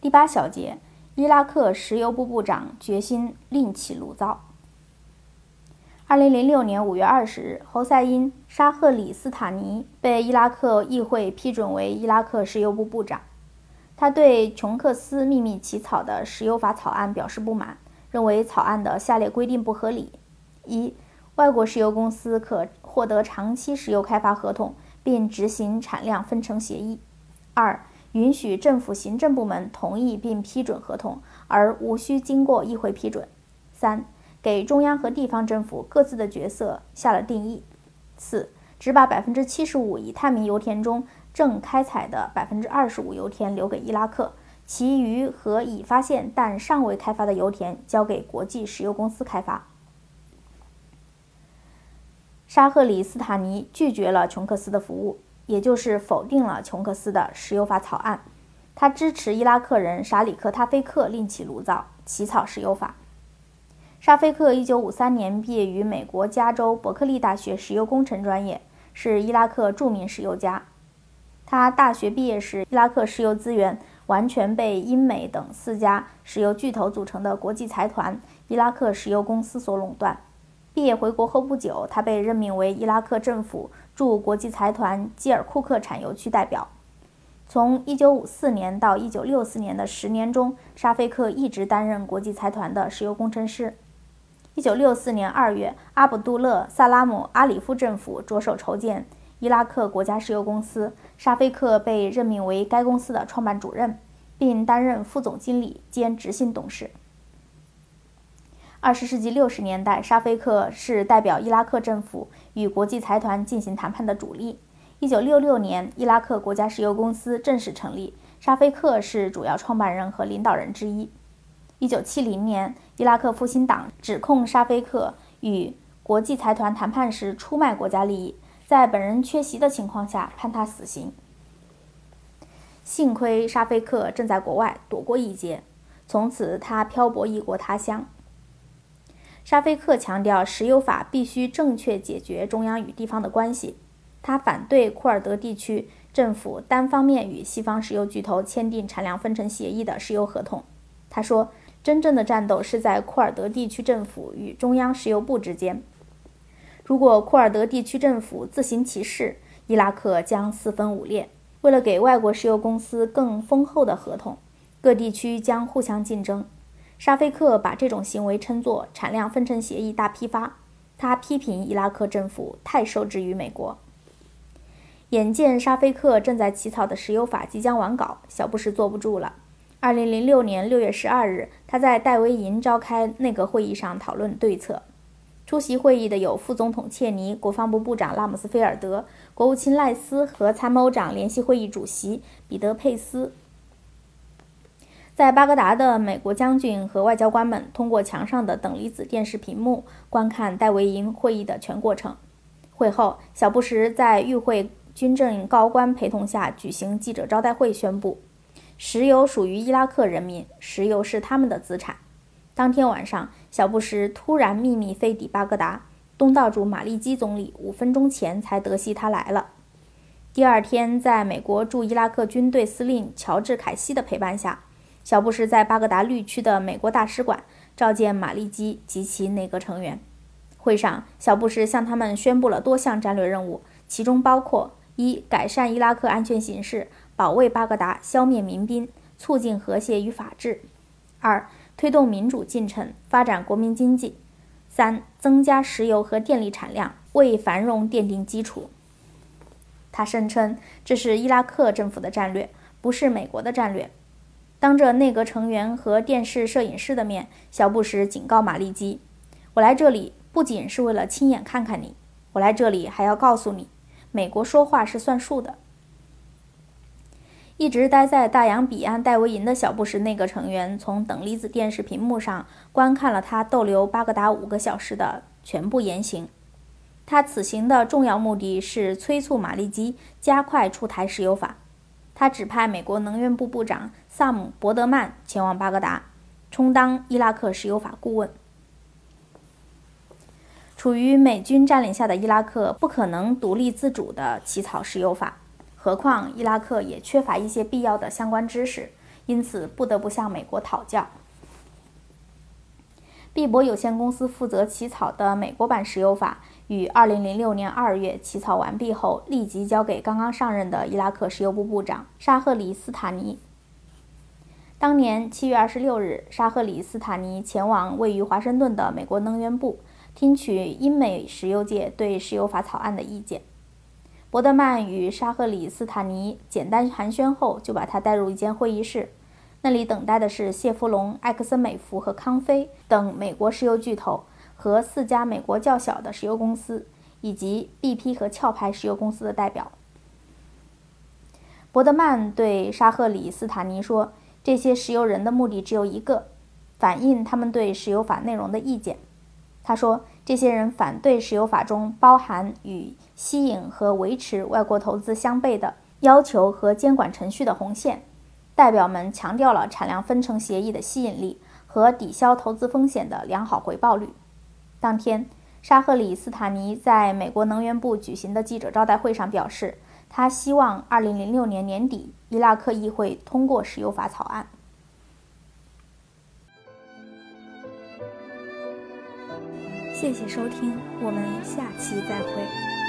第八小节，伊拉克石油部部长决心另起炉灶。二零零六年五月二十日，侯赛因·沙赫里斯塔尼被伊拉克议会批准为伊拉克石油部部长。他对琼克斯秘密起草的石油法草案表示不满，认为草案的下列规定不合理：一、外国石油公司可获得长期石油开发合同，并执行产量分成协议；二、允许政府行政部门同意并批准合同，而无需经过议会批准；三、给中央和地方政府各自的角色下了定义。四，只把百分之七十五已探明油田中正开采的百分之二十五油田留给伊拉克，其余和已发现但尚未开发的油田交给国际石油公司开发。沙赫里斯塔尼拒绝了琼克斯的服务，也就是否定了琼克斯的石油法草案。他支持伊拉克人沙里克塔菲克另起炉灶，起草石油法。沙菲克1953年毕业于美国加州伯克利大学石油工程专业，是伊拉克著名石油家。他大学毕业时，伊拉克石油资源完全被英美等四家石油巨头组成的国际财团伊拉克石油公司所垄断。毕业回国后不久，他被任命为伊拉克政府驻国际财团基尔库克产油区代表。从1954年到1964年的十年中，沙菲克一直担任国际财团的石油工程师。一九六四年二月，阿卜杜勒·萨拉姆·阿里夫政府着手筹建伊拉克国家石油公司，沙菲克被任命为该公司的创办主任，并担任副总经理兼执行董事。二十世纪六十年代，沙菲克是代表伊拉克政府与国际财团进行谈判的主力。一九六六年，伊拉克国家石油公司正式成立，沙菲克是主要创办人和领导人之一。一九七零年，伊拉克复兴党指控沙菲克与国际财团谈判时出卖国家利益，在本人缺席的情况下判他死刑。幸亏沙菲克正在国外躲过一劫，从此他漂泊异国他乡。沙菲克强调，石油法必须正确解决中央与地方的关系。他反对库尔德地区政府单方面与西方石油巨头签订产量分成协议的石油合同。他说。真正的战斗是在库尔德地区政府与中央石油部之间。如果库尔德地区政府自行其事，伊拉克将四分五裂。为了给外国石油公司更丰厚的合同，各地区将互相竞争。沙菲克把这种行为称作“产量分成协议大批发”。他批评伊拉克政府太受制于美国。眼见沙菲克正在起草的石油法即将完稿，小布什坐不住了。二零零六年六月十二日，他在戴维营召开内阁会议上讨论对策。出席会议的有副总统切尼、国防部部长拉姆斯菲尔德、国务卿赖斯和参谋长联席会议主席彼得佩斯。在巴格达的美国将军和外交官们通过墙上的等离子电视屏幕观看戴维营会议的全过程。会后，小布什在与会军政高官陪同下举行记者招待会，宣布。石油属于伊拉克人民，石油是他们的资产。当天晚上，小布什突然秘密飞抵巴格达，东道主马利基总理五分钟前才得悉他来了。第二天，在美国驻伊拉克军队司令乔治·凯西的陪伴下，小布什在巴格达绿区的美国大使馆召见马利基及其内阁成员。会上，小布什向他们宣布了多项战略任务，其中包括：一、改善伊拉克安全形势。保卫巴格达，消灭民兵，促进和谐与法治；二、推动民主进程，发展国民经济；三、增加石油和电力产量，为繁荣奠定基础。他声称这是伊拉克政府的战略，不是美国的战略。当着内阁成员和电视摄影师的面，小布什警告马利基：“我来这里不仅是为了亲眼看看你，我来这里还要告诉你，美国说话是算数的。”一直待在大洋彼岸戴维营的小布什内阁成员，从等离子电视屏幕上观看了他逗留巴格达五个小时的全部言行。他此行的重要目的是催促马利基加快出台石油法。他指派美国能源部部长萨姆·伯德曼前往巴格达，充当伊拉克石油法顾问。处于美军占领下的伊拉克不可能独立自主地起草石油法。何况伊拉克也缺乏一些必要的相关知识，因此不得不向美国讨教。碧博有限公司负责起草的美国版石油法于2006年2月起草完毕后，立即交给刚刚上任的伊拉克石油部部长沙赫里斯塔尼。当年7月26日，沙赫里斯塔尼前往位于华盛顿的美国能源部，听取英美石油界对石油法草案的意见。伯德曼与沙赫里斯塔尼简单寒暄后，就把他带入一间会议室。那里等待的是谢弗隆、埃克森美孚和康菲等美国石油巨头和四家美国较小的石油公司，以及 BP 和壳牌石油公司的代表。伯德曼对沙赫里斯坦尼说：“这些石油人的目的只有一个，反映他们对石油法内容的意见。”他说：“这些人反对石油法中包含与吸引和维持外国投资相悖的要求和监管程序的红线。”代表们强调了产量分成协议的吸引力和抵消投资风险的良好回报率。当天，沙赫里斯塔尼在美国能源部举行的记者招待会上表示，他希望2006年年底伊拉克议会通过石油法草案。谢谢收听，我们下期再会。